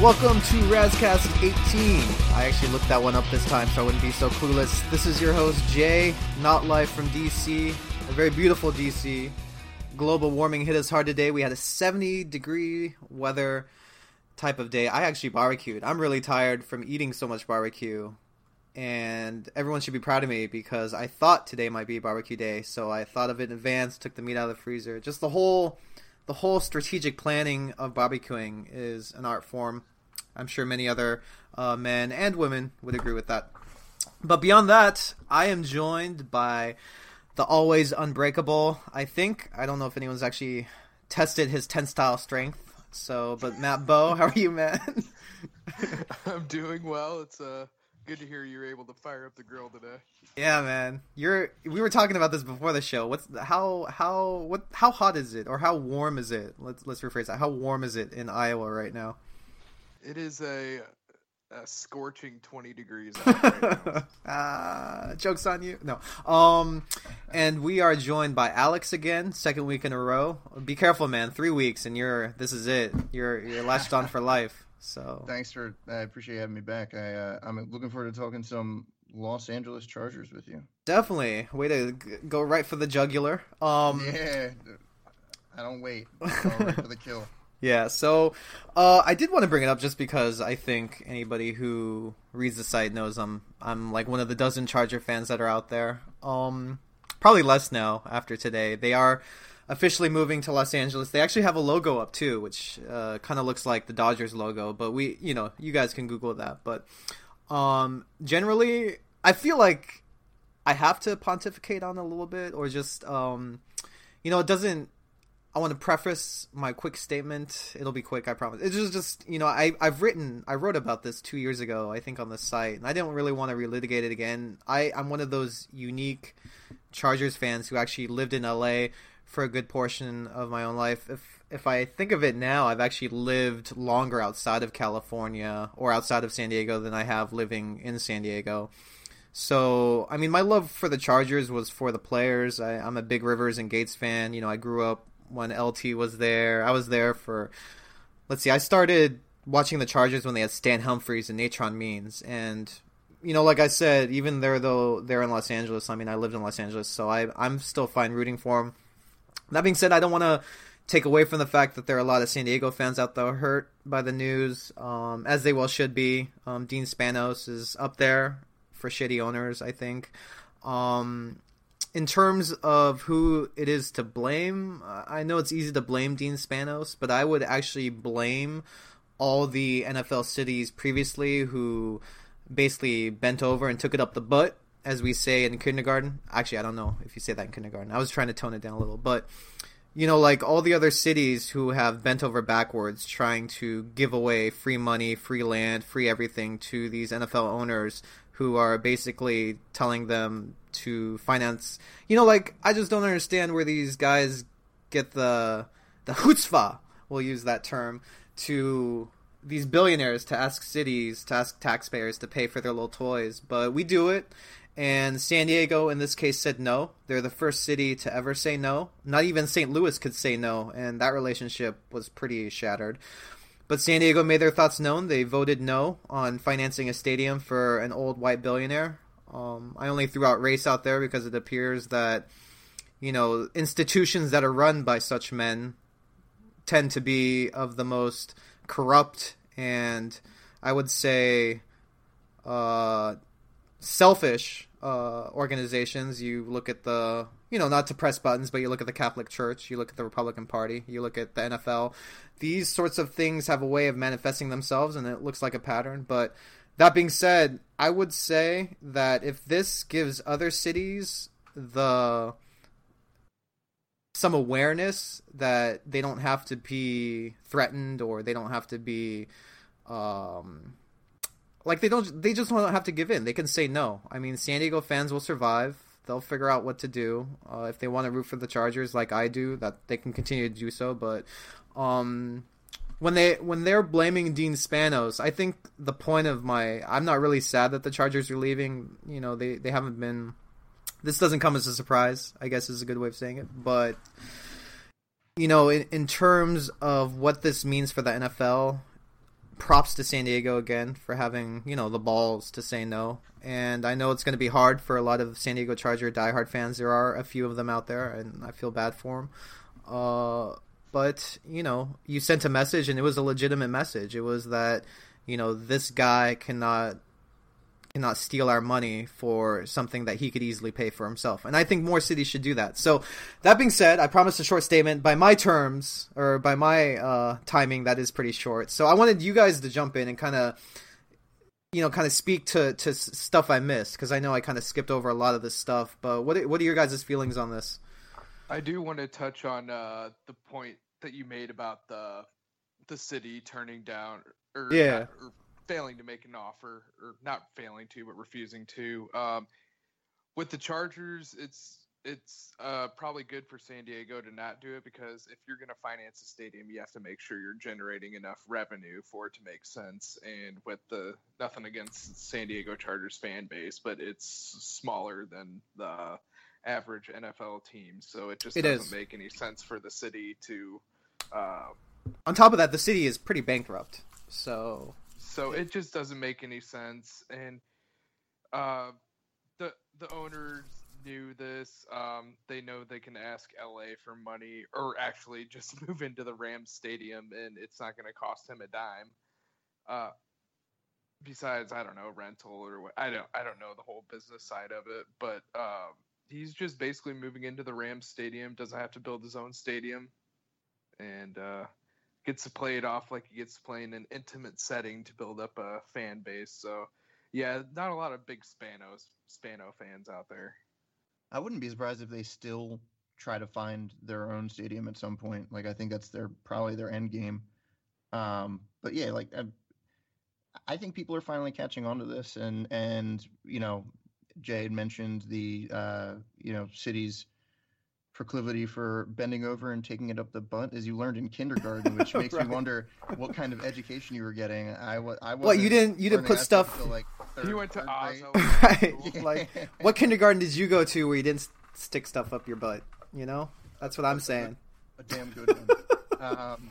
Welcome to Razzcast 18. I actually looked that one up this time so I wouldn't be so clueless. This is your host, Jay, not live from DC, a very beautiful DC. Global warming hit us hard today. We had a 70 degree weather type of day. I actually barbecued. I'm really tired from eating so much barbecue. And everyone should be proud of me because I thought today might be barbecue day. So I thought of it in advance, took the meat out of the freezer. Just the whole the whole strategic planning of barbecuing is an art form. I'm sure many other uh, men and women would agree with that. But beyond that, I am joined by the always unbreakable. I think I don't know if anyone's actually tested his tensile strength. So, but Matt Bow, how are you, man? I'm doing well. It's uh good to hear you're able to fire up the grill today. Yeah, man. You're. We were talking about this before the show. What's how how what how hot is it or how warm is it? Let's let's rephrase that. How warm is it in Iowa right now? It is a a scorching 20 degrees out right now. Ah, jokes on you. No. Um, and we are joined by Alex again, second week in a row. Be careful, man. Three weeks, and you're this is it. You're you're latched on for life. So Thanks for. I appreciate you having me back. I uh, I'm looking forward to talking some Los Angeles Chargers with you. definitely way to g- go right for the jugular. Um, Yeah, I don't wait. I'll wait for the kill. Yeah, so uh, I did want to bring it up just because I think anybody who reads the site knows I'm I'm like one of the dozen Charger fans that are out there. Um, probably less now after today. They are officially moving to Los Angeles. They actually have a logo up too, which uh, kind of looks like the Dodgers logo. But we, you know, you guys can Google that. But um, generally, I feel like I have to pontificate on a little bit, or just um, you know, it doesn't I want to preface my quick statement. It'll be quick, I promise. It's just, just you know, I I've written, I wrote about this two years ago, I think, on the site, and I didn't really want to relitigate it again. I I'm one of those unique Chargers fans who actually lived in LA for a good portion of my own life. If if I think of it now, I've actually lived longer outside of California or outside of San Diego than I have living in San Diego. So, I mean, my love for the Chargers was for the players. I, I'm a big Rivers and Gates fan. You know, I grew up when LT was there. I was there for, let's see, I started watching the Chargers when they had Stan Humphries and Natrone Means. And, you know, like I said, even there, though, they're in Los Angeles, I mean, I lived in Los Angeles, so I, I'm still fine rooting for them. That being said, I don't want to take away from the fact that there are a lot of San Diego fans out there hurt by the news, um, as they well should be. Um, Dean Spanos is up there for shitty owners, I think. Um, in terms of who it is to blame, I know it's easy to blame Dean Spanos, but I would actually blame all the NFL cities previously who basically bent over and took it up the butt, as we say in kindergarten. Actually, I don't know if you say that in kindergarten. I was trying to tone it down a little, but you know, like all the other cities who have bent over backwards trying to give away free money, free land, free everything to these NFL owners who are basically telling them to finance. You know, like I just don't understand where these guys get the the chutzpah. We'll use that term to these billionaires to ask cities to ask taxpayers to pay for their little toys, but we do it. And San Diego, in this case, said no. They're the first city to ever say no. Not even St. Louis could say no, and that relationship was pretty shattered. But San Diego made their thoughts known. They voted no on financing a stadium for an old white billionaire. Um, I only threw out race out there because it appears that, you know, institutions that are run by such men tend to be of the most corrupt and I would say uh, selfish uh, organizations. You look at the, you know, not to press buttons, but you look at the Catholic Church, you look at the Republican Party, you look at the NFL. These sorts of things have a way of manifesting themselves, and it looks like a pattern. But that being said, I would say that if this gives other cities the some awareness that they don't have to be threatened or they don't have to be um, like they don't they just don't have to give in. They can say no. I mean san diego fans will survive. They'll figure out what to do. Uh, if they want to root for the chargers like i do that they can continue to do so. But um, when they when they're blaming dean spanos i think the point of my i'm not really sad that the chargers are leaving. You know they they haven't been this doesn't come as a surprise i guess is a good way of saying it. But you know in, in terms of what this means for the nfl props to San Diego again for having you know the balls to say no. And I know it's going to be hard for a lot of San Diego Charger diehard fans. There are a few of them out there, and I feel bad for them. Uh, but you know, you sent a message, and it was a legitimate message. It was that you know this guy cannot cannot steal our money for something that he could easily pay for himself. And I think more cities should do that. So, that being said, I promised a short statement. By my terms, or by my uh, timing, that is pretty short. So, I wanted you guys to jump in and kind of, you know, kind of speak to, to stuff I missed, because I know I kind of skipped over a lot of this stuff. But what, what are your guys' feelings on this? I do want to touch on uh, the point that you made about the the city turning down or, yeah. not, or failing to make an offer, or not failing to, but refusing to. Um, with the Chargers, it's it's uh, probably good for San Diego to not do it because if you're going to finance a stadium, you have to make sure you're generating enough revenue for it to make sense. And with the nothing against San Diego Chargers fan base, but it's smaller than the average NFL team, so it just It doesn't is. make any sense for the city to. Uh, On top of that, the city is pretty bankrupt. So, So it just doesn't make any sense, and uh, the the owners knew this. Um, they know they can ask LA for money, or actually just move into the Rams stadium, and it's not going to cost him a dime. Uh, besides, I don't know rental or what. I don't I don't know the whole business side of it, but um, he's just basically moving into the Rams stadium. Doesn't have to build his own stadium, and uh, gets to play it off like he gets to play in an intimate setting to build up a fan base. So, yeah, not a lot of big Spanos Spano fans out there. I wouldn't be surprised if they still try to find their own stadium at some point. Like I think that's their probably their end game. Um, but yeah, like I, I think people are finally catching on to this, and and you know, Jay had mentioned the uh, you know city's proclivity for bending over and taking it up the butt, as you learned in kindergarten, which makes Right. me wonder what kind of education you were getting. I wa- I What, you didn't- you didn't put stuff- until, like He third- went to third grade. Oz. right? like, what kindergarten did you go to where you didn't stick stuff up your butt? You know, that's what I'm saying. a damn good one. um,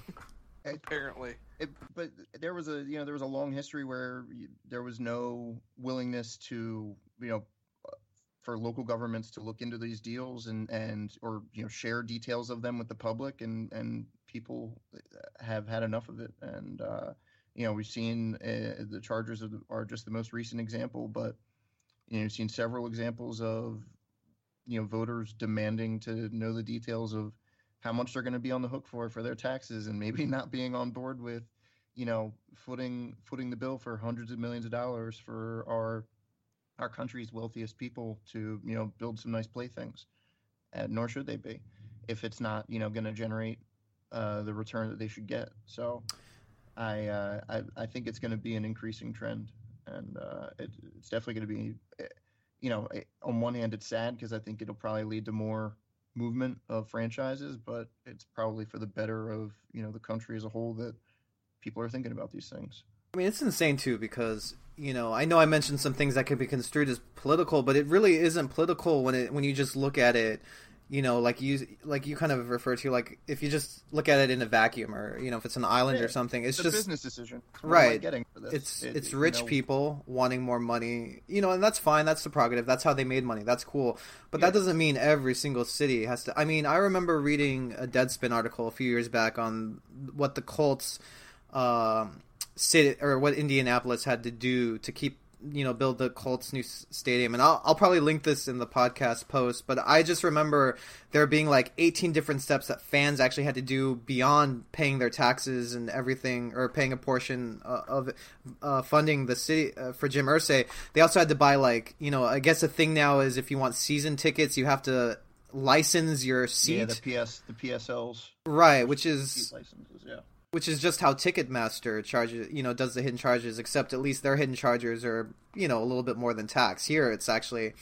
Apparently, it, but there was a you know there was a long history where y- there was no willingness to you know for local governments to look into these deals and and or you know share details of them with the public and and people uh, have had enough of it. And uh, you know we've seen uh, the Chargers are, the, are just the most recent example but you know you've seen several examples of you know voters demanding to know the details of how much they're going to be on the hook for for their taxes and maybe not being on board with you know footing footing the bill for hundreds of millions of dollars for our our country's wealthiest people to you know build some nice playthings and nor should they be if it's not you know going to generate uh, the return that they should get so I, uh, I I think it's going to be an increasing trend and uh, it, it's definitely going to be eh, you know eh, on one hand it's sad because I think it'll probably lead to more movement of franchises, but it's probably for the better of you know the country as a whole that people are thinking about these things. I mean, it's insane too because you know I know I mentioned some things that could be construed as political, but it really isn't political when it when you just look at it. You know, like you like you kind of refer to like if you just look at it in a vacuum, or you know if it's an island Yeah, or something, it's It's, a just business decision, What Right. getting for this? it's It- it's you rich know, people wanting more money you know and that's fine that's the prerogative that's how they made money that's cool but Yeah. that doesn't mean every single city has to i mean i remember reading a deadspin article a few years back on what the colts um city or what indianapolis had to do to keep you know build the colts new stadium and I'll, I'll probably link this in the podcast post but i just remember there being like 18 different steps that fans actually had to do beyond paying their taxes and everything or paying a portion uh, of uh, funding the city uh, for Jim Irsay. They also had to buy like you know I guess the thing now is if you want season tickets you have to license your seat yeah, the PS the PSLs right which is licenses. Which is just how Ticketmaster charges, you know, does the hidden charges. Except at least their hidden charges are, you know, a little bit more than tax. Here, it's actually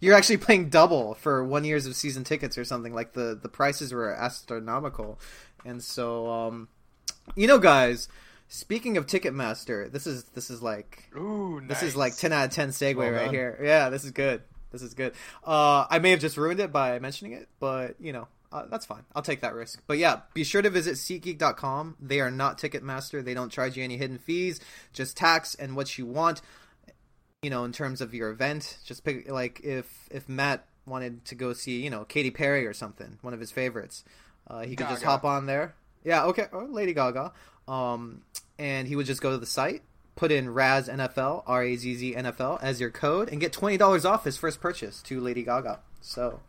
you're actually paying double for one year's of season tickets or something. Like the the prices were astronomical, and so um, you know, guys. Speaking of Ticketmaster, this is this is like ooh, this is like ten out of ten segue Well right here. Yeah, this is good. This is good. Uh, I may have just ruined it by mentioning it, but you know, uh, that's fine. I'll take that risk. But yeah, be sure to visit SeatGeek.com. They are not Ticketmaster. They don't charge you any hidden fees, just tax and what you want. You know, in terms of your event, just pick like if if Matt wanted to go see, you know, Katy Perry or something, one of his favorites, uh, he could just hop on there. Yeah, okay, or Lady Gaga. Um, and he would just go to the site, put in Razz NFL, R A Z Z NFL as your code, and get twenty dollars off his first purchase to Lady Gaga. So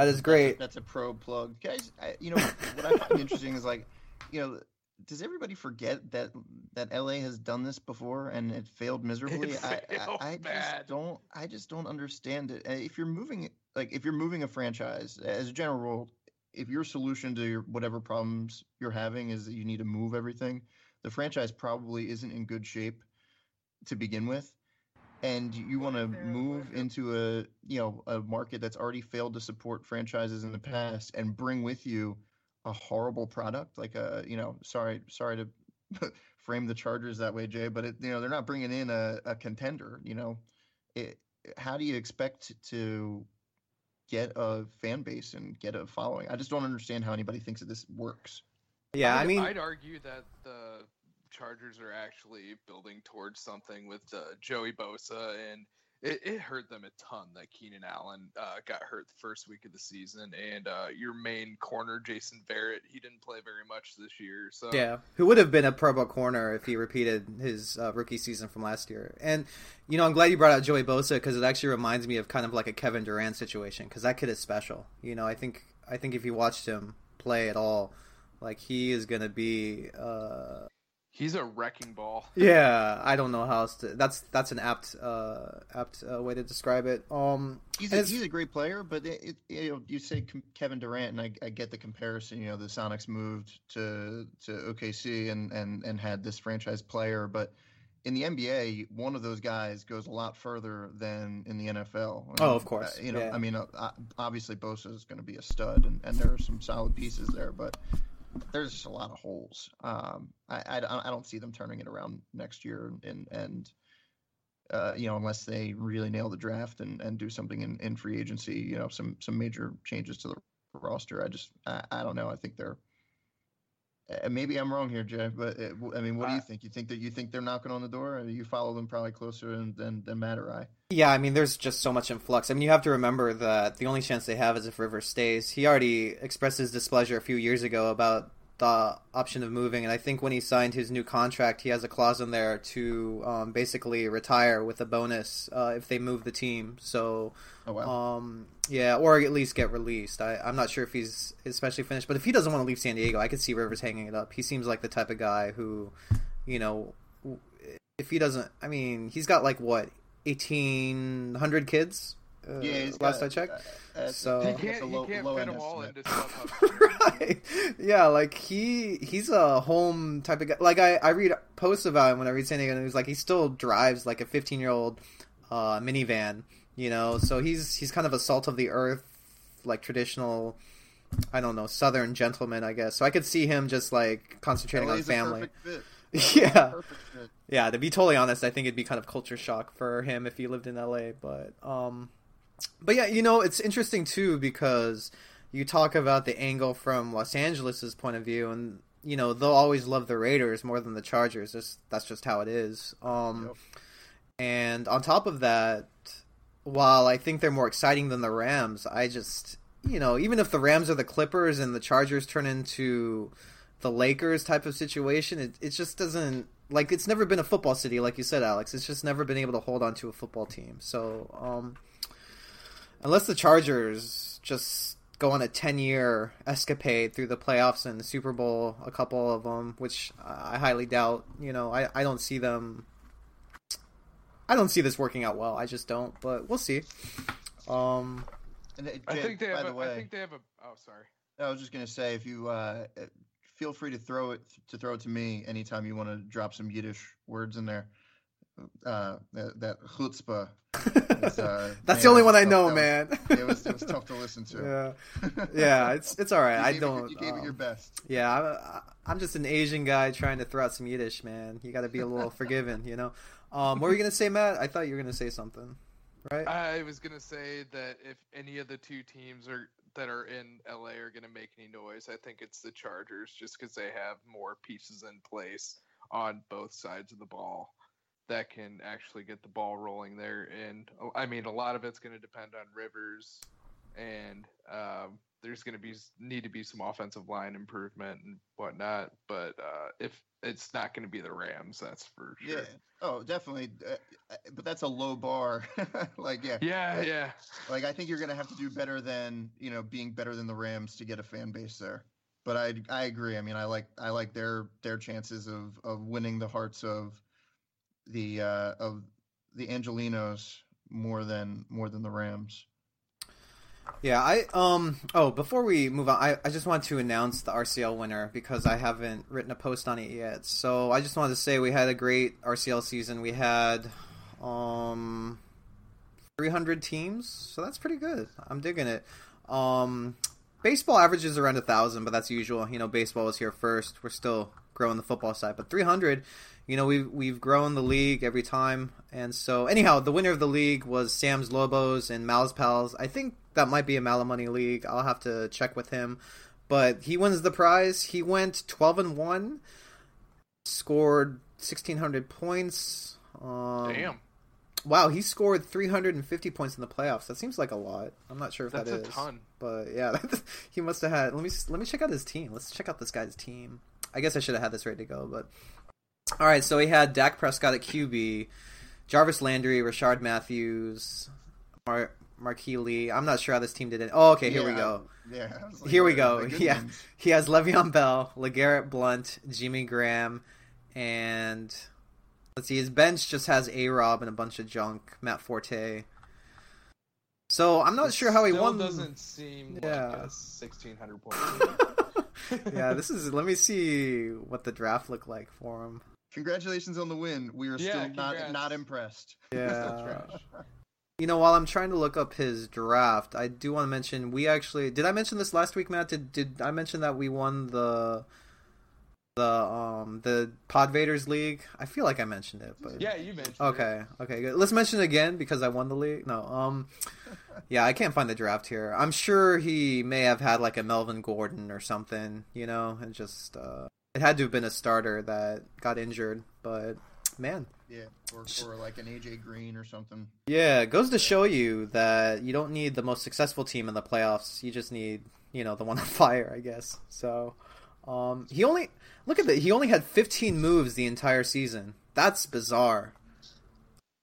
that is great. That's a pro plug, guys. I, you know what I find interesting is like, you know, does everybody forget that that LA has done this before and it failed miserably? I, failed I, I bad. just don't. I just don't understand it. Uh, If you're moving, like, if you're moving a franchise, as a general rule, if your solution to your whatever problems you're having is that you need to move everything, the franchise probably isn't in good shape to begin with. And you want to move into a you know a market that's already failed to support franchises in the past and bring with you a horrible product like a you know sorry sorry to frame the Chargers that way, Jay, but it, you know they're not bringing in a, a contender. You know, it, how do you expect to get a fan base and get a following? I just don't understand how anybody thinks that this works. Yeah, I I'd- mean, I'd argue that the Chargers are actually building towards something with uh, Joey Bosa, and it, it hurt them a ton that Keenan Allen uh, got hurt the first week of the season, and uh, your main corner Jason Verrett, he didn't play very much this year. So Yeah, who would have been a Pro Bowl corner if he repeated his uh, rookie season from last year? And you know, I'm glad you brought out Joey Bosa because it actually reminds me of kind of like a Kevin Durant situation because that kid is special. You know, I think I think if you watched him play at all, like he is gonna be. Uh, he's a wrecking ball. yeah, I don't know how else to. That's that's an apt uh, apt uh, way to describe it. Um, He's a, he's a great player, but it, it, you know you say com- Kevin Durant, and I, I get the comparison. You know, the Sonics moved to to OKC and and and had this franchise player, but in the NBA, one of those guys goes a lot further than in the NFL. I Oh, of course, uh, you know, yeah. I mean, uh, uh, obviously Bosa is going to be a stud, and, and there are some solid pieces there, but there's just a lot of holes. Um, I, I, I don't see them turning it around next year, and and uh, you know, unless they really nail the draft and, and do something in, in free agency, you know, some some major changes to the roster. I just I, I don't know. I think they're maybe I'm wrong here, Jay, but uh, w- I mean, what do you Uh, think? You think that you think they're knocking on the door? Or you follow them probably closer than than, than Matt or I. Yeah, I mean, there's just so much influx. I mean, you have to remember that the only chance they have is if Rivers stays. He already expressed his displeasure a few years ago about the option of moving, and I think when he signed his new contract, he has a clause in there to um, basically retire with a bonus uh, if they move the team. So, Oh wow. um, yeah, or at least get released. I, I'm not sure if he's especially finished, but if he doesn't want to leave San Diego, I could see Rivers hanging it up. He seems like the type of guy who, you know, if he doesn't, I mean, he's got like what, 1,800 kids? Uh, yeah, he's last got- I checked. uh, uh, So- He can't, a he can't low fit them all into right. Yeah, like he he's a home type of guy. Like I I read posts about him when I read San Diego News. Like he still drives like a 15 year old uh, minivan. You know, so he's he's kind of a salt of the earth, like traditional. I don't know, Southern gentleman, I guess. So I could see him just like concentrating on LA's a family. perfect. Yeah. Perfect fit. Yeah, to be totally honest, I think it'd be kind of culture shock for him if he lived in LA. But um, but yeah, you know, it's interesting too because you talk about the angle from Los Angeles's point of view, and you know they'll always love the Raiders more than the Chargers. Just that's just how it is. Um, Yep. and on top of that, while I think they're more exciting than the Rams, I just you know even if the Rams are the Clippers and the Chargers turn into the Lakers type of situation, it it just doesn't like it's never been a football city like you said, Alex. It's just never been able to hold on to a football team. So um, unless the Chargers just go on a 10 year escapade through the playoffs and the Super Bowl, a couple of them, which I highly doubt, you know, I, I don't see them. I don't see this working out well. I just don't, but we'll see. Um, And uh, I think they by have. the A, way, I think they have a. Oh, sorry. I was just gonna say, if you uh, uh, feel free to throw it to throw it to me anytime you want to drop some Yiddish words in there. Uh, that, that chutzpah. is, uh, That's man, the only one I know, man. Was, it was it was tough to listen to. yeah, yeah, it's it's all right. I gave it your- don't. you gave it your um, best. Yeah, I, I'm just an Asian guy trying to throw out some Yiddish, man. You got to be a little forgiving, you know. Um, what were you gonna say, Matt? I thought you were gonna say something, right? I was gonna say that if any of the two teams are that are in LA are going to make any noise. I think it's the Chargers just because they have more pieces in place on both sides of the ball that can actually get the ball rolling there. And uh, I mean, a lot of it's going to depend on Rivers, and um, there's going to be need to be some offensive line improvement and whatnot. But uh, if it's not going to be the Rams, that's for sure. Yeah. Oh, definitely. Uh, uh, but that's a low bar. like, yeah. Yeah, yeah. Like, I think you're going to have to do better than you know being better than the Rams to get a fan base there. But I I agree. I mean, I like I like their their chances of of winning the hearts of the uh of the Angelenos more than more than the Rams. Yeah, I um oh before we move on, I, I just want to announce the RCL winner because I haven't written a post on it yet. So I just wanted to say we had a great RCL season. We had um 300 teams, so that's pretty good. I'm digging it. Um baseball averages around a thousand, but that's usual. You know, baseball was here first. We're still growing the football side, but 300. You know, we've we've grown the league every time, and so anyhow, the winner of the league was Sam's Lobos and Mal's Pals. I think that might be a Malamoney league. I'll have to check with him, but he wins the prize. He went 12 and one, scored 1600 points. Um, Damn, Wow, he scored 350 points in the playoffs. That seems like a lot. I'm not sure if that's that a ton. But yeah, he must have had. Let me let me check out his team. Let's check out this guy's team. I guess I should have had this ready to go, but all right. So he had Dak Prescott at QB, Jarvis Landry, Rishard Matthews, Mar- Marqise Lee. I'm not sure how this team did it. Oh, okay. Here we go. Yeah. Like, Here we "Oh, go. Yeah. goodness." He has Le'Veon Bell, LeGarrette Blunt, Jimmy Graham, and let's see, his bench just has A Rob and a bunch of junk, Matt Forte. So I'm not It sure how he won. Doesn't seem Yeah. like a sixteen hundred point. team. yeah, this is. Let me see what the draft looked like for him. Congratulations on the win. We are Yeah, still not congrats. not impressed. Yeah. You know, while I'm trying to look up his draft, I do want to mention we actually did. I mention this last week, Matt. Did did I mention that we won the the um the Podvaders League? I feel like I mentioned it, but yeah, you mentioned. it. Okay, okay, good. Let's mention it again because I won the league. No, um, yeah, I can't find the draft here. I'm sure he may have had like a Melvin Gordon or something, you know, and just uh, it had to have been a starter that got injured. But man, Yeah. Or, or like an AJ Green or something. yeah, it goes to show you that you don't need the most successful team in the playoffs. You just need, you know, the one on fire, I guess. So, um, he only look at that. He only had 15 moves the entire season. That's bizarre.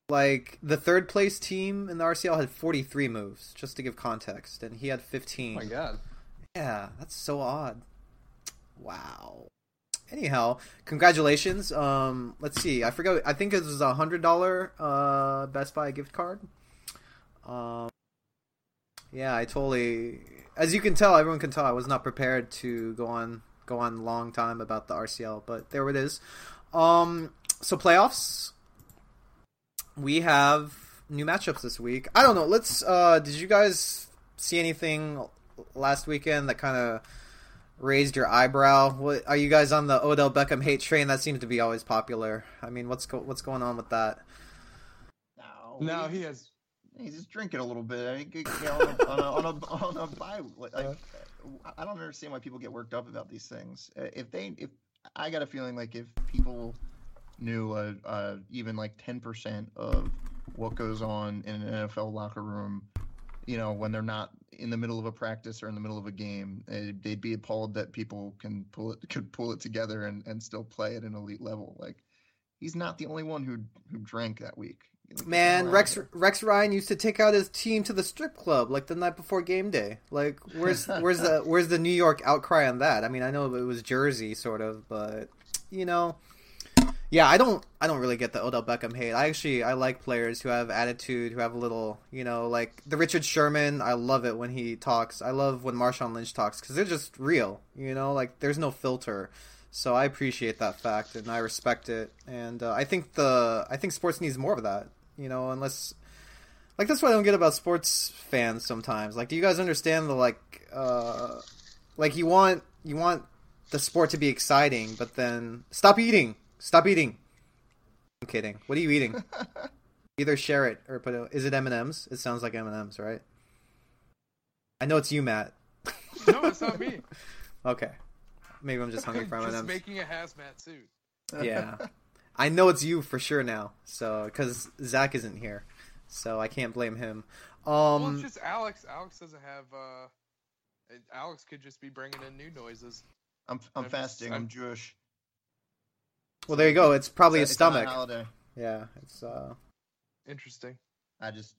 Like the third place team in the RCL had 43 moves, just to give context, and he had 15. Oh my god. Yeah, that's so odd. Wow. Anyhow, congratulations. Um, let's see. I forgot. I think it was a hundred dollar uh Best Buy gift card. Um, yeah, I totally. As you can tell, everyone can tell I was not prepared to go on go on long time about the RCL, but there it is. Um, so playoffs. We have new matchups this week. I don't know. Let's. Uh, did you guys see anything last weekend that kind of raised your eyebrow? What are you guys on the Odell Beckham hate train? That seems to be always popular. I mean, what's go- what's going on with that? No. No, he has. He's just drinking a little bit. I think, you know, on a on a, on a, on a bye. Like, I don't understand why people get worked up about these things. Uh, If they, if I got a feeling like if people knew uh, uh, even like ten percent of what goes on in an NFL locker room, you know, when they're not in the middle of a practice or in the middle of a game, they'd be appalled that people can pull it could pull it together and, and still play at an elite level. Like he's not the only one who who drank that week. Man, Rex Rex Ryan used to take out his team to the strip club like the night before game day. Like, where's where's the where's the New York outcry on that? I mean, I know it was Jersey sort of, but you know, yeah, I don't I don't really get the Odell Beckham hate. I actually I like players who have attitude, who have a little, you know, like the Richard Sherman. I love it when he talks. I love when Marshawn Lynch talks because they're just real. You know, like there's no filter. So I appreciate that fact and I respect it. And uh, I think the I think sports needs more of that. You know, unless like that's what I don't get about sports fans sometimes. Like, do you guys understand the like uh like you want you want the sport to be exciting, but then stop eating. Stop eating. I'm kidding. What are you eating? Either share it or put it. Is it M and M's? It sounds like M and M's, right? I know it's you, Matt. No, it's not me. Okay, maybe I'm just hungry for just M&Ms. making a hazmat suit. Yeah, I know it's you for sure now. So because Zach isn't here, so I can't blame him. Um, well, it's just Alex. Alex doesn't have. uh Alex could just be bringing in new noises. I'm I'm I'm just- fasting. I'm, I'm- Jewish. well, there you go. It's probably It's his a- it's a stomach. holiday. Yeah, it's uh Interesting. I just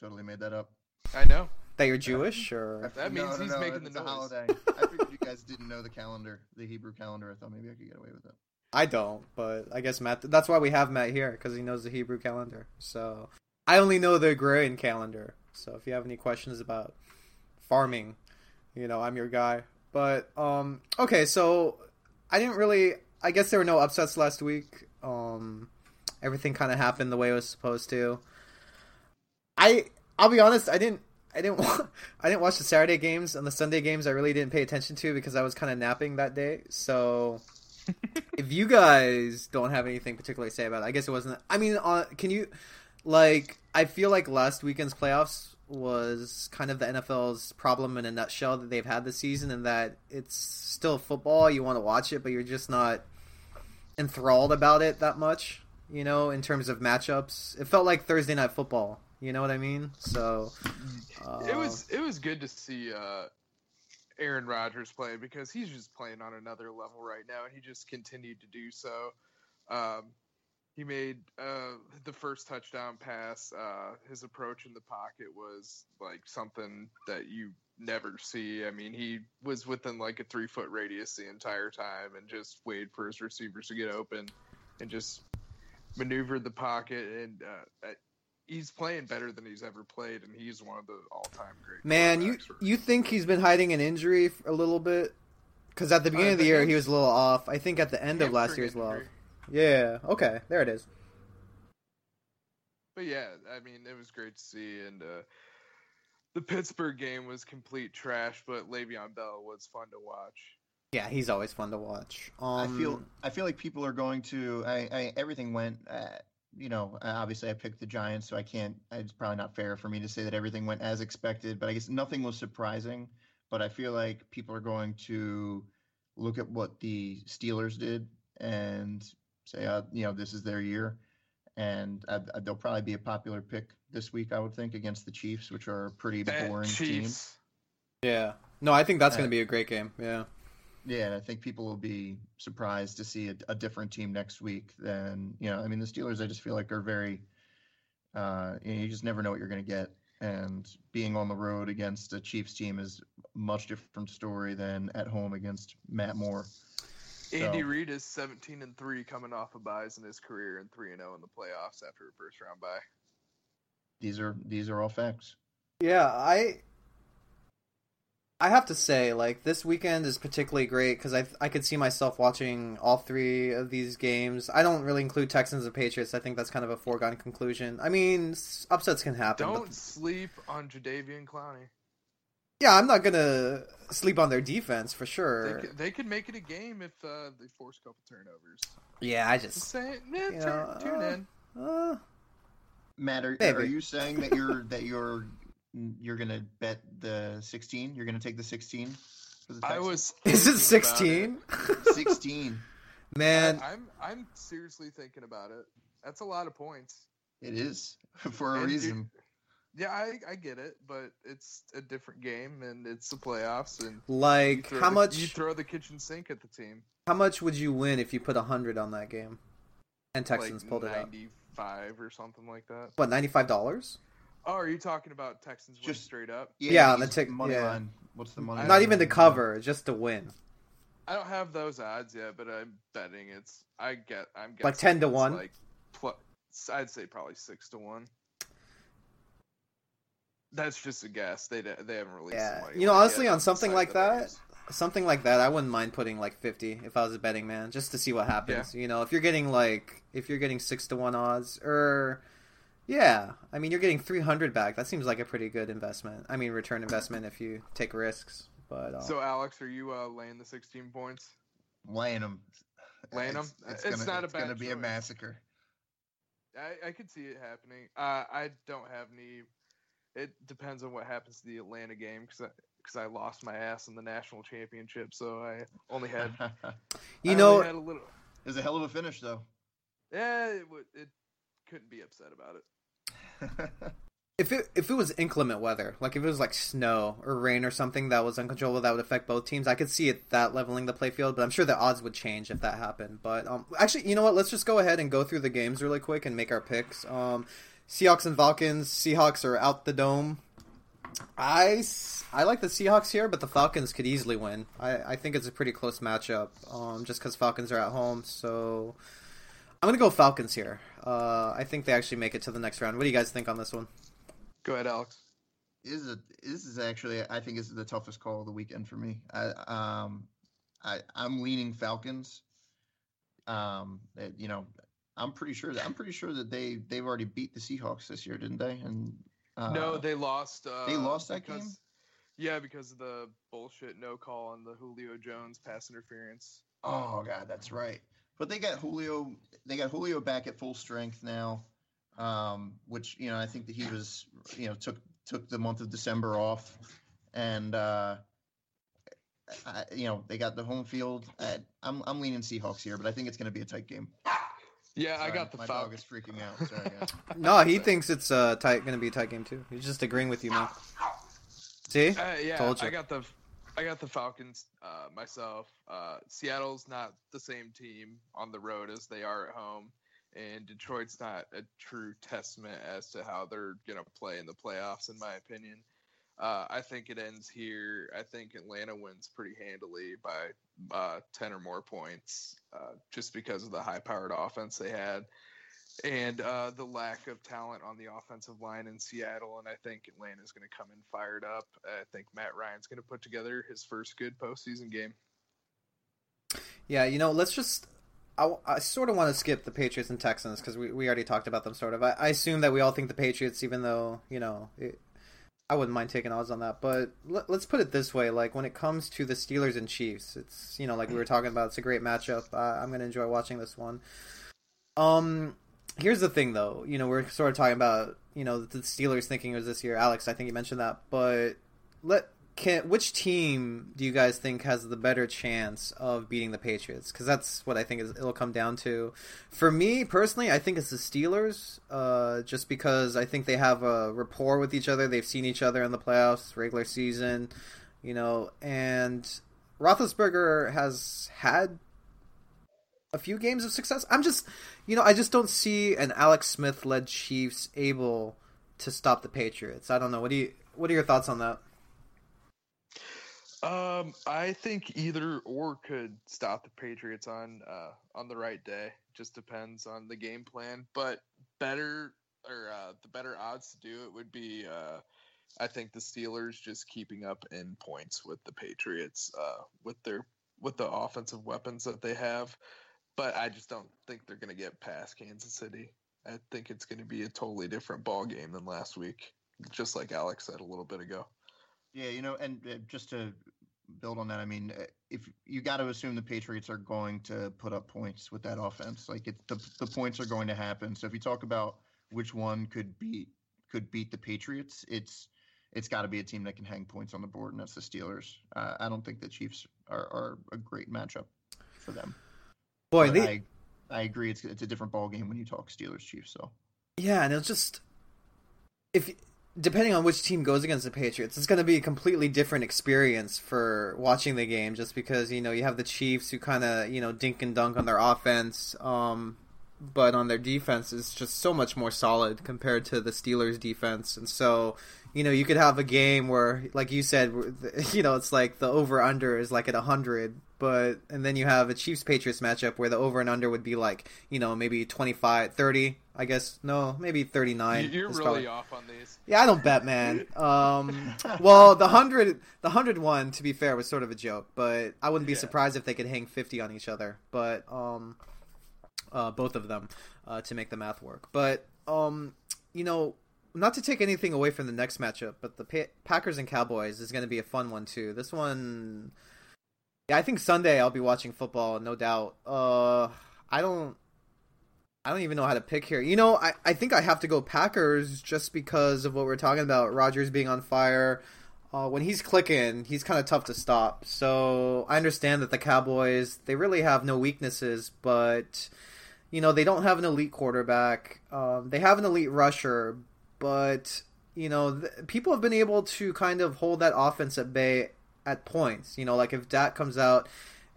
totally made that up. I know. that you're Jewish or That means no, he's no, making the it's a noise. holiday. I figured you guys didn't know the calendar, the Hebrew calendar. I thought maybe I could get away with it. I don't, but I guess Matt. That's why we have Matt here because he knows the Hebrew calendar. So I only know the Gregorian calendar. So if you have any questions about farming, you know I'm your guy. But um, okay, so I didn't really. I guess there were no upsets last week. Um, everything kind of happened the way it was supposed to. I I'll be honest. I didn't. I didn't. I didn't watch the Saturday games and the Sunday games. I really didn't pay attention to because I was kind of napping that day. So if you guys don't have anything particularly to say about it, I guess it wasn't. I mean, uh, can you like? I feel like last weekend's playoffs was kind of the NFL's problem in a nutshell that they've had this season, and that it's still football. You want to watch it, but you're just not enthralled about it that much. You know, in terms of matchups, it felt like Thursday night football. You know what I mean? So uh, it was it was good to see uh, Aaron Rodgers play because he's just playing on another level right now, and he just continued to do so. Um, he made uh, the first touchdown pass. Uh, his approach in the pocket was like something that you never see. I mean, he was within like a three foot radius the entire time and just waited for his receivers to get open and just maneuvered the pocket. And uh, he's playing better than he's ever played, and he's one of the all-time great. Man, you quarterbacks you think he's been hiding an injury a little bit? Because at the beginning Uh, of the the year he was a little off. I think at the end of last hamstring year's love. injury. Yeah. Okay. There it is. But yeah, I mean, it was great to see, and uh, the Pittsburgh game was complete trash, but Le'Veon Bell was fun to watch. Yeah, he's always fun to watch. Um, I feel I feel like people are going to. I, I everything went. Uh, you know, uh, obviously I picked the Giants, so I can't. It's probably not fair for me to say that everything went as expected. But I guess nothing was surprising. But I feel like people are going to look at what the Steelers did and say, uh, you know, this is their year, and uh, uh, they'll probably be a popular pick this week. I would think against the Chiefs, which are a pretty That boring team. Yeah. No, I think that's Uh, going to be a great game. Yeah. Yeah, and I think people will be surprised to see a, a different team next week than you know. I mean, the Steelers, I just feel like are very. Uh, you, know, you just never know what you're going to get, and being on the road against a Chiefs team is a much different story than at home against Matt Moore. Andy So- Reid is 17 and three, coming off of byes in his career, and three and 0 in the playoffs after a first round bye. These are these are all facts. Yeah, I I have to say, like this weekend is particularly great because I I could see myself watching all three of these games. I don't really include Texans and Patriots. I think that's kind of a foregone conclusion. I mean, upsets can happen. Don't But, sleep on Jadeveon Clowney. yeah, I'm not gonna sleep on their defense for They sure. could, they could make it a game if uh, they force a couple turnovers. Yeah, I Just just saying, yeah, You turn, know, tune uh, in. uh, Matt, are, are you saying that you're that you're Mm, you're going to bet the 16? You're going to take the 16 for the I was. is it 16? 16. Man, I, I'm I'm seriously thinking about it. That's a lot of points. It is for a And do- reason. Yeah, I, I get it, but it's a different game and it's the playoffs and like how the- much you throw the kitchen sink at the team. how much would you win if you put a hundred on that game? And Texans like pulled it out. 95 or something like that. What ninety five dollars? Oh, are you talking about Texans win Just- straight up? Yeah, on the he's tick- money yeah. line. What's the money? Not line? even to cover, just to win. I don't have those odds yet, but I'm betting it's. I get. I'm guessing Like 10 to 1? Like, plus, I'd say probably six to one. That's just a guess. They they haven't released. Yeah. money You know, honestly, yet on something like the that, Vegas. Something like that, I wouldn't mind putting like fifty if I was a betting man, just to see what happens. You know, if you're getting like if you're getting six to one odds, or yeah, I mean you're getting three hundred back. That seems like a pretty good investment. I mean, return investment if you take risks. But uh, So Alex, are you uh, laying the 16 points? laying them. Laying 'em? It's, It's gonna, not a it's gonna bad be a massacre. I, I could see it happening. Uh, I don't have any it depends on what happens to the Atlanta game because because I, I, lost my ass in the national championship, so I only had you I know had a little. It was a hell of a finish, though. Yeah, it, it couldn't be upset about it. if it if it was inclement weather, like if it was like snow or rain or something that was uncontrollable that would affect both teams, I could see it that leveling the playfield. But I'm sure the odds would change if that happened. But um, actually, you know what? Let's just go ahead and go through the games really quick and make our picks. Um, Seahawks and Falcons. Seahawks are out the dome. I, I like the Seahawks here, but the Falcons could easily win. I, I think it's a pretty close matchup, um, just because Falcons are at home. So I'm gonna go Falcons here. Uh, I think they actually make it to the next round. What do you guys think on this one? Go ahead, Alex. This is a, this is actually I think this is the toughest call of the weekend for me. I um I I'm leaning Falcons. Um, you know, I'm pretty sure that I'm pretty sure that they they've already beat the Seahawks this year, didn't they? And uh, no, they lost. Uh, they lost that because, game. Yeah, because of the bullshit no call on the Julio Jones pass interference. Oh god, that's right. But they got Julio. They got Julio back at full strength now, um, which you know I think that he was you know took took the month of December off, and uh, I, you know they got the home field. I, I'm I'm leaning Seahawks here, but I think it's going to be a tight game. Yeah, Sorry, I got the my Fal- dog is freaking out. Sorry, no, he thinks it's uh, tight, going to be a tight game too. He's just agreeing with you, man. See? Uh, yeah, I got the I got the Falcons uh, myself. Uh, Seattle's not the same team on the road as they are at home, and Detroit's not a true testament as to how they're going to play in the playoffs, in my opinion. Uh, I think it ends here. I think Atlanta wins pretty handily by uh, 10 or more points uh, just because of the high powered offense they had and uh, the lack of talent on the offensive line in Seattle. And I think Atlanta is going to come in fired up. I think Matt Ryan's going to put together his first good postseason game. Yeah, you know, let's just. I, I sort of want to skip the Patriots and Texans because we, we already talked about them, sort of. I, I, assume that we all think the Patriots, even though, you know, it, I wouldn't mind taking odds on that. But let, us put it this way: like when it comes to the Steelers and Chiefs, it's you know like we were talking about, it's a great matchup. I'm going to enjoy watching this one. Um, here's the thing, though. You know, we're sort of talking about you know the Steelers thinking it was this year. Alex, I think you mentioned that, but let can which team do you guys think has the better chance of beating the Patriots? Because that's what I think is, it'll come down to. For me personally, I think it's the Steelers, uh, just because I think they have a rapport with each other. They've seen each other in the playoffs, regular season, you know, and Roethlisberger has had a few games of success. I'm just, you know, I just don't see an Alex Smith led Chiefs able to stop the Patriots. I don't know. What do you? What are your thoughts on that? Um, I think either or could stop the Patriots on uh, on the right day. Just depends on the game plan. But better or uh, the better odds to do it would be, uh, I think the Steelers just keeping up in points with the Patriots uh, with their with the offensive weapons that they have. But I just don't think they're going to get past Kansas City. I think it's going to be a totally different ball game than last week, just like Alex said a little bit ago. Yeah, you know, and uh, just to build on that, I mean, if you got to assume the Patriots are going to put up points with that offense, like it, the the points are going to happen. So if you talk about which one could beat could beat the Patriots, it's it's got to be a team that can hang points on the board, and that's the Steelers. Uh, I don't think the Chiefs are, are a great matchup for them. Boy, they... I I agree. It's it's a different ball game when you talk Steelers Chiefs. So yeah, and it's just if depending on which team goes against the Patriots, it's going to be a completely different experience for watching the game. Just because you know you have the Chiefs who kind of you know dink and dunk on their offense, um, but on their defense is just so much more solid compared to the Steelers' defense, and so you know you could have a game where, like you said, you know it's like the over under is like at hundred, but and then you have a Chiefs Patriots matchup where the over and under would be like you know maybe 25, 30, I guess no, maybe thirty nine. You're really probably... off on these. Yeah, I don't bet, man. Um, well, the hundred, the hundred one, to be fair, was sort of a joke, but I wouldn't be yeah. surprised if they could hang fifty on each other. But um, uh, both of them, uh, to make the math work. But um, you know, not to take anything away from the next matchup, but the pa- Packers and Cowboys is going to be a fun one too. This one, yeah, I think Sunday I'll be watching football, no doubt. Uh, I don't I don't even know how to pick here. You know, I, I think I have to go Packers just because of what we're talking about. Rodgers being on fire. Uh, when he's clicking, he's kind of tough to stop. So I understand that the Cowboys they really have no weaknesses, but you know they don't have an elite quarterback. Um, they have an elite rusher, but you know th- people have been able to kind of hold that offense at bay at points. You know, like if Dak comes out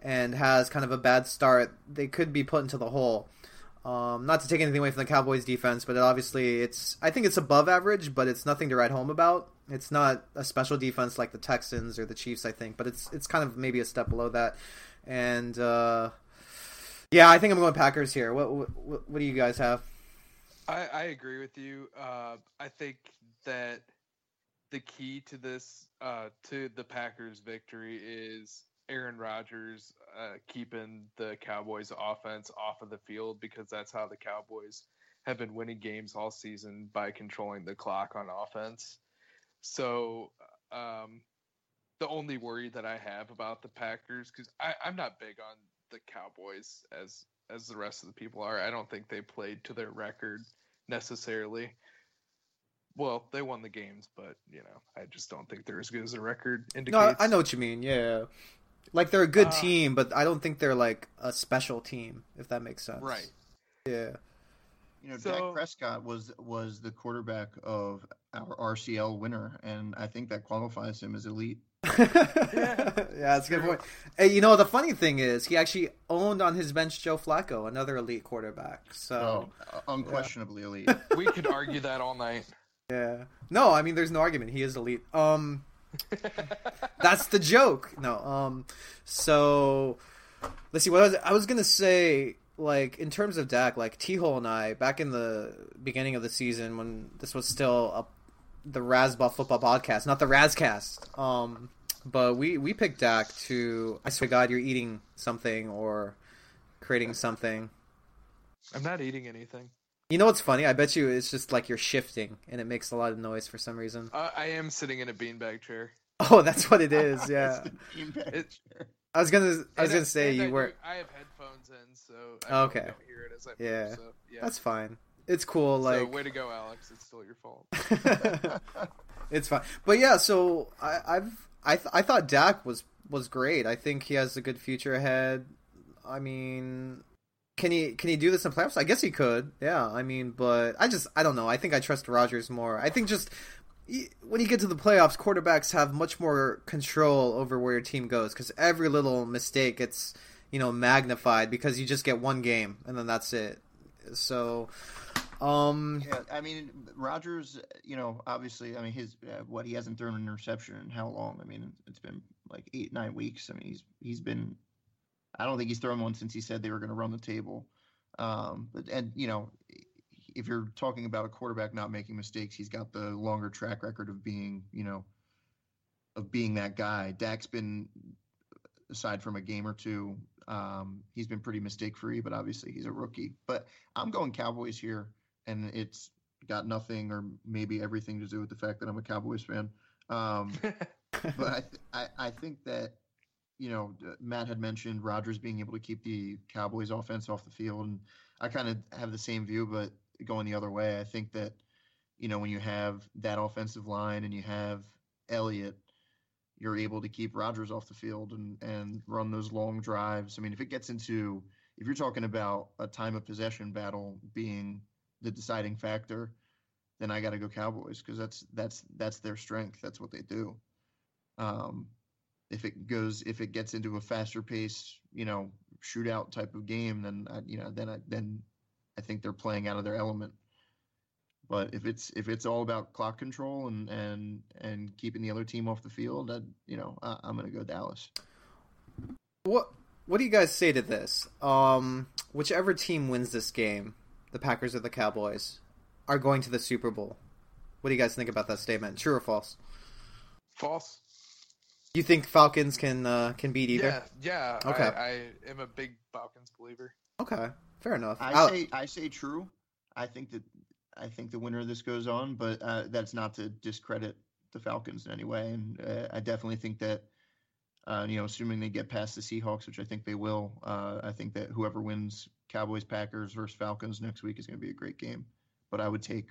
and has kind of a bad start, they could be put into the hole. Um, not to take anything away from the Cowboys defense, but obviously it's I think it's above average, but it's nothing to write home about. It's not a special defense like the Texans or the Chiefs, I think, but it's it's kind of maybe a step below that. And uh, yeah, I think I'm going Packers here. What what, what do you guys have? I, I agree with you. Uh, I think that the key to this, uh, to the Packers' victory, is Aaron Rodgers uh, keeping the Cowboys' offense off of the field because that's how the Cowboys have been winning games all season by controlling the clock on offense. So, um, the only worry that I have about the Packers, because I'm not big on the Cowboys as as the rest of the people are. I don't think they played to their record necessarily. Well, they won the games, but you know, I just don't think they're as good as the record indicates. No, I know what you mean. Yeah, like they're a good Uh, team, but I don't think they're like a special team. If that makes sense. Right. Yeah. You know, So- Dak Prescott was was the quarterback of our RCL winner, and I think that qualifies him as elite. yeah, that's a good true. point. Hey, you know the funny thing is, he actually owned on his bench Joe Flacco, another elite quarterback. So Oh, unquestionably elite. we could argue that all night. yeah, no, I mean there's no argument. He is elite. Um, that's the joke. No, um, so let's see. What I was, I was gonna say, like in terms of Dak, like T Hole and I back in the beginning of the season when this was still a, the Razzball Football Podcast, not the Razzcast. Um, but we we picked Dak to. I swear to God, you're eating something or creating something. I'm not eating anything. You know what's funny? I bet you it's just like you're shifting and it makes a lot of noise for some reason. Uh, I am sitting in a beanbag chair. Oh, that's what it is. Yeah. It's the beanbag It- chair. I was gonna I was And gonna I- say and I you do- were I have headphones in, so I Okay. don't hear it as I move. Yeah. So, yeah. That's fine. It's cool. Like so way to go, Alex. It's still your fault. it's fine. But yeah, so I, I've I th- I thought Dak was was great. I think he has a good future ahead. I mean, can he can he do this in playoffs? I guess he could. Yeah. I mean, but I just I don't know. I think I trust Rodgers more. I think just when you get to the playoffs, quarterbacks have much more control over where your team goes because every little mistake gets you know magnified because you just get one game and then that's it. So. Um, Yeah, I mean, Rodgers. You know, obviously, I mean, his uh, what he hasn't thrown an interception in how long? I mean, it's been like eight, nine weeks. I mean, he's he's been. I don't think he's thrown one since he said they were going to run the table. Um, but and you know, if you're talking about a quarterback not making mistakes, he's got the longer track record of being, you know, of being that guy. Dak's been, aside from a game or two, um, he's been pretty mistake free, but obviously he's a rookie. But I'm going Cowboys here and it's got nothing or maybe everything to do with the fact that I'm a Cowboys fan. Um, but I, th- I, I think that you know Matt had mentioned Rodgers being able to keep the Cowboys offense off the field, and I kind of have the same view, but going the other way. I think that you know when you have that offensive line and you have Elliott, you're able to keep Rodgers off the field and and run those long drives. I mean, if it gets into if you're talking about a time of possession battle being the deciding factor, then I got to go Cowboys because that's that's that's their strength. That's what they do. Um, if it goes, if it gets into a faster pace, you know, shootout type of game, then I, you know, then I then I think they're playing out of their element. But if it's if it's all about clock control and and and keeping the other team off the field, I, you know, I, I'm gonna go Dallas. What What do you guys say to this? Um, whichever team wins this game, the Packers or the Cowboys, are going to the Super Bowl. What do you guys think about that statement? True or false? False. You think Falcons can uh, can beat either? Yeah, yeah. Okay. I, I am a big Falcons believer. Okay, fair enough. I I'll- say I say true. I think that I think the winner of this goes on, but uh, that's not to discredit the Falcons in any way. And uh, I definitely think that Uh, you know, assuming they get past the Seahawks, which I think they will. Uh, I think that whoever wins Cowboys Packers versus Falcons next week is going to be a great game. But I would take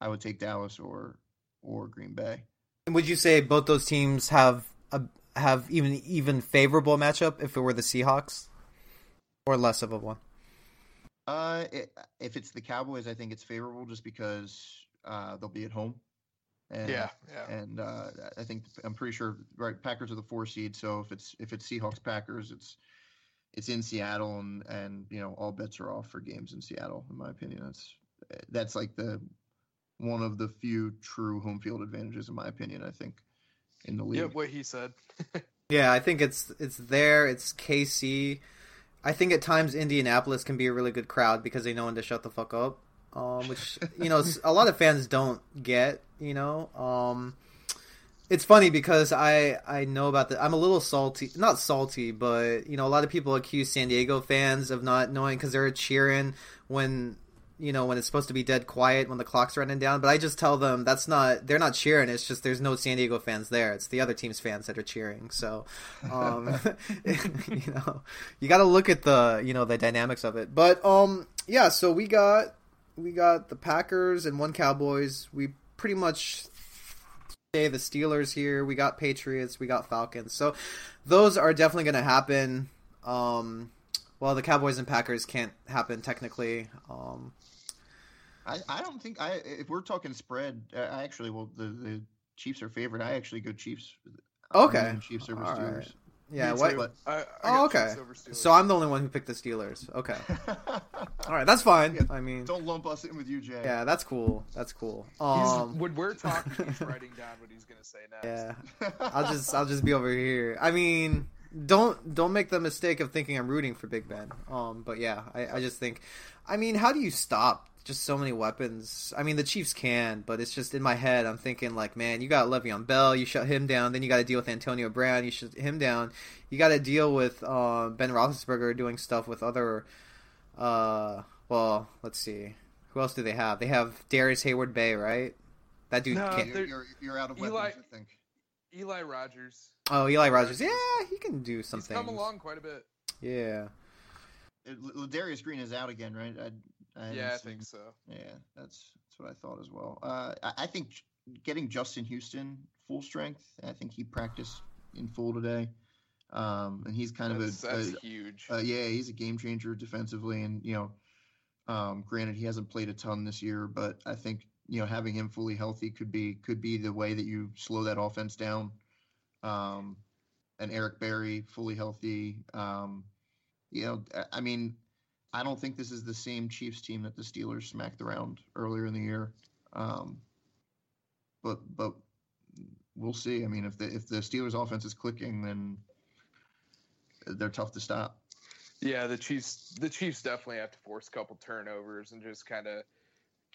I would take Dallas or or Green Bay. And would you say both those teams have a have even even favorable matchup if it were the Seahawks, or less of a one? Uh, it, if it's the Cowboys, I think it's favorable just because uh, they'll be at home. And, yeah, yeah. And uh, I think I'm pretty sure right Packers are the four seed. So if it's if it's Seahawks Packers, it's it's in Seattle, and and you know all bets are off for games in Seattle. In my opinion, that's that's like the one of the few true home field advantages, in my opinion. I think in the league. Yeah, what he said. yeah, I think it's it's there. It's KC. I think at times Indianapolis can be a really good crowd because they know when to shut the fuck up um, which you know a lot of fans don't get. You know, um, it's funny because I I know about that. I'm a little salty, not salty, but you know a lot of people accuse San Diego fans of not knowing because they're cheering when you know when it's supposed to be dead quiet when the clock's running down. But I just tell them that's not they're not cheering. It's just there's no San Diego fans there. It's the other team's fans that are cheering. So, um, you know, you got to look at the you know the dynamics of it. But um, yeah. So we got we got the Packers and one Cowboys. We pretty much the Steelers here. We got Patriots. We got Falcons. So those are definitely going to happen. Um, well, the Cowboys and Packers can't happen technically. Um, I, I don't think I if we're talking spread, I actually well the, the Chiefs are favorite. I actually go Chiefs. Okay. Chiefs over Steelers. Right. Yeah. What? I, I oh, okay. So I'm the only one who picked the Steelers. Okay. All right, that's fine. Yeah, I mean, don't lump us in with you, Jay. Yeah, that's cool. That's cool. Um, when we're talking, he's writing down what he's gonna say next. Yeah. I'll just I'll just be over here. I mean, don't don't make the mistake of thinking I'm rooting for Big Ben. Um, but yeah, I, I just think, I mean, how do you stop just so many weapons. I mean, the Chiefs can, but it's just in my head. I'm thinking like, man, you got Le'Veon Bell, you shut him down. Then you got to deal with Antonio Brown, you shut him down. You got to deal with uh, Ben Roethlisberger doing stuff with other. Uh, well, let's see, who else do they have? They have Darrius Heyward-Bey, right? That dude no, can't. You're, you're, you're, out of weapons, Eli, I think. Eli Rogers. Oh, Eli Rogers. Yeah, he can do something. He's come along quite a bit. Yeah. Darius Green is out again, right? I, I yeah, I think so. Yeah, that's that's what I thought as well. Uh, I, I, think getting Justin Houston full strength. I think he practiced in full today, um, and he's kind that's, of a, that's a, huge. Uh, yeah, he's a game changer defensively, and you know, um, granted he hasn't played a ton this year, but I think you know having him fully healthy could be could be the way that you slow that offense down. Um, and Eric Berry fully healthy. Um, you know, I mean, I don't think this is the same Chiefs team that the Steelers smacked around earlier in the year. Um, but but we'll see. I mean, if the if the Steelers offense is clicking, then they're tough to stop. Yeah, the Chiefs the Chiefs definitely have to force a couple turnovers and just kind of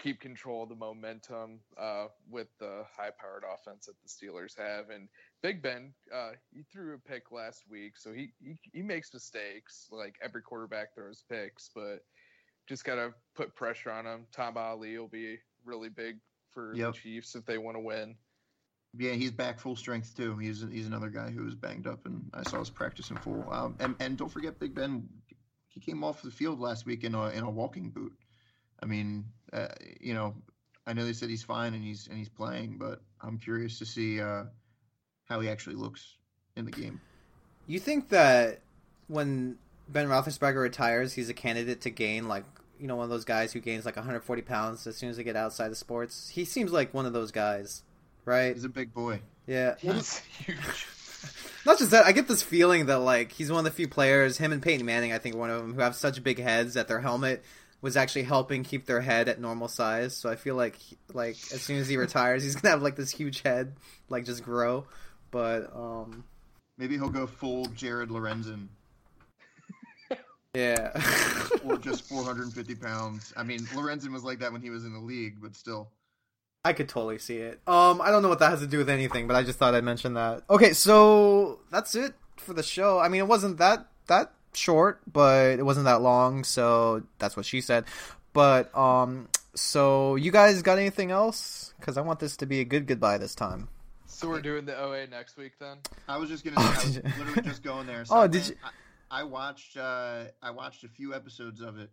keep control of the momentum uh, with the high-powered offense that the Steelers have. And Big Ben, uh, he threw a pick last week, so he, he he makes mistakes. Like every quarterback throws picks, but just gotta put pressure on him. Tamba Hali will be really big for yep. the Chiefs if they want to win. Yeah, he's back full strength too. He's he's another guy who was banged up, and I saw his practice in full. Um, and and don't forget Big Ben, he came off the field last week in a in a walking boot. I mean, uh, you know, I know they said he's fine and he's and he's playing, but I'm curious to see uh, how he actually looks in the game. You think that when Ben Roethlisberger retires, he's a candidate to gain like you know one of those guys who gains like 140 pounds as soon as they get outside the sports? He seems like one of those guys, right? He's a big boy. Yeah, he's huge. Not just that, I get this feeling that like he's one of the few players, him and Peyton Manning, I think one of them, who have such big heads that their helmet was actually helping keep their head at normal size. So I feel like like as soon as he retires, he's gonna have like this huge head, like just grow. But um, maybe he'll go full Jared Lorenzen. yeah, or just 450 pounds. I mean, Lorenzen was like that when he was in the league, but still. I could totally see it. Um, I don't know what that has to do with anything, but I just thought I'd mention that. Okay, so that's it for the show. I mean, it wasn't that that short, but it wasn't that long, so that's what she said. But um, so you guys got anything else? Because I want this to be a good goodbye this time. So we're doing the OA next week then. I was just gonna. Say, I was literally just going there. So Oh, I did went- you- I, I watched. Uh, I watched a few episodes of it,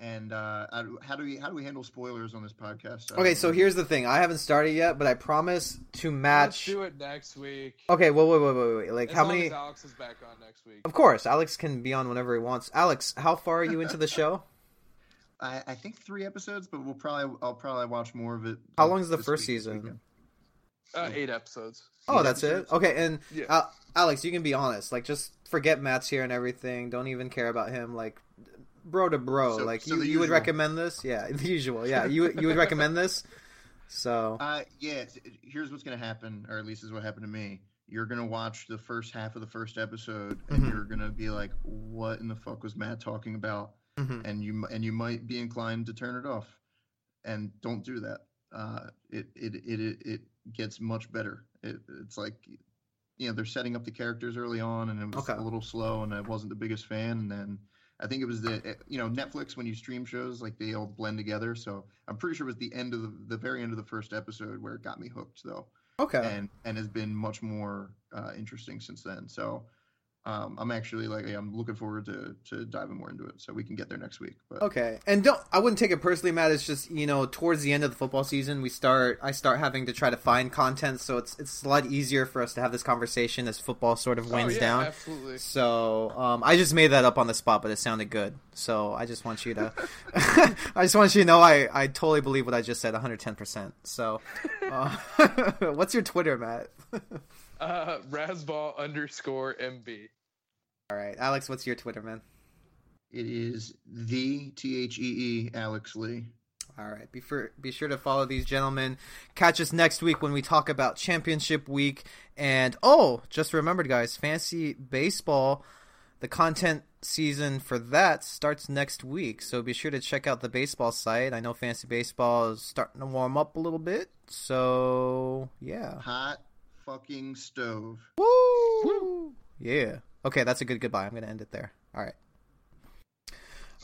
and uh, how do we how do we handle spoilers on this podcast? I Okay, so know. here's the thing. I haven't started yet, but I promise to Let's match. do it next week. Okay, wait, wait, wait, wait, wait. Like, As how many? Alex is back on next week. Of course, Alex can be on whenever he wants. Alex, how far are you into the show? I, I think three episodes, but we'll probably I'll probably watch more of it. How long is the first week, season? Uh, eight episodes. Oh, Eight that's it. Okay, and Yeah. uh, Alex, you can be honest. Like, just forget Matt's here and everything. Don't even care about him. Like, bro to bro. So- like, so you, you would recommend this? Yeah, the usual. Yeah, you you would recommend this. So Uh, yeah. Here's what's gonna happen, or at least is what happened to me. You're gonna watch the first half of the first episode, and Mhm. you're gonna be like, "What in the fuck was Matt talking about?" mhm. and you and you might be inclined to turn it off and don't do that uh it it it it, it gets much better it, it's like you know they're setting up the characters early on and it was Okay. a little slow and i wasn't the biggest fan and then i think it was the eh, you know netflix when you stream shows like they all blend together so i'm pretty sure it was the end of the the very end of the first episode where it got me hooked though okay. and and has been much more uh, interesting since then. So um, I'm actually like I'm looking forward to to diving more into it, so we can get there next week. But Okay, and don't I wouldn't take it personally, Matt. It's just you know towards the end of the football season, we start I start having to try to find content, so it's it's a lot easier for us to have this conversation as football sort of Oh, winds yeah, down. Absolutely. So um, I just made that up on the spot, but it sounded good. So I just want you to, I just want you to know I, I totally believe what I just said, 110. percent So, uh, what's your Twitter, Matt? Uh, Razzball underscore MB. All right, Alex, what's your Twitter, man? it is the T H E E Alex Lee. All right, be sure be sure to follow these gentlemen. Catch us next week when we talk about championship week. And oh, just remembered, guys, fantasy baseball. The content season for that starts next week, so be sure to check out the baseball site. I know fantasy baseball is starting to warm up a little bit, so yeah. Hot fucking stove. Woo! Yeah. Okay, that's a good goodbye. I'm gonna end it there. All right.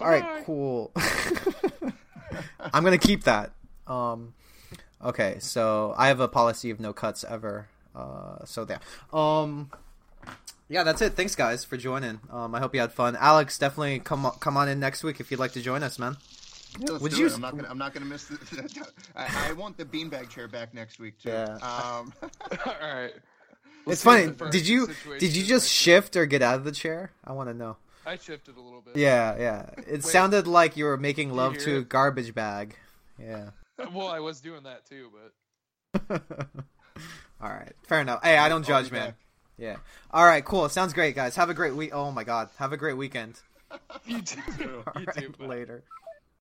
All right, Bye. cool. I'm gonna keep that. Um, okay, so I have a policy of no cuts ever. Uh, so there. Um, yeah, that's it. Thanks, guys, for joining. Um, I hope you had fun. Alex, definitely come on, come on in next week if you'd like to join us, man. Yeah, let's Would do you it. s- I'm not gonna I'm not gonna miss the. I, I want the beanbag chair back next week too. Yeah. Um, All right. We'll it's see funny. Did you did you just next week. shift or get out of the chair? I want to know. I shifted a little bit. Yeah, yeah. It sounded like you were making love to a garbage bag. Yeah. Well, I was doing that too, but All right. Fair enough. Hey, I don't I'll judge, man. back. Yeah. All right, cool. Sounds great, guys. Have a great week. Oh my god. Have a great weekend. you too. All you too. right, bud. later.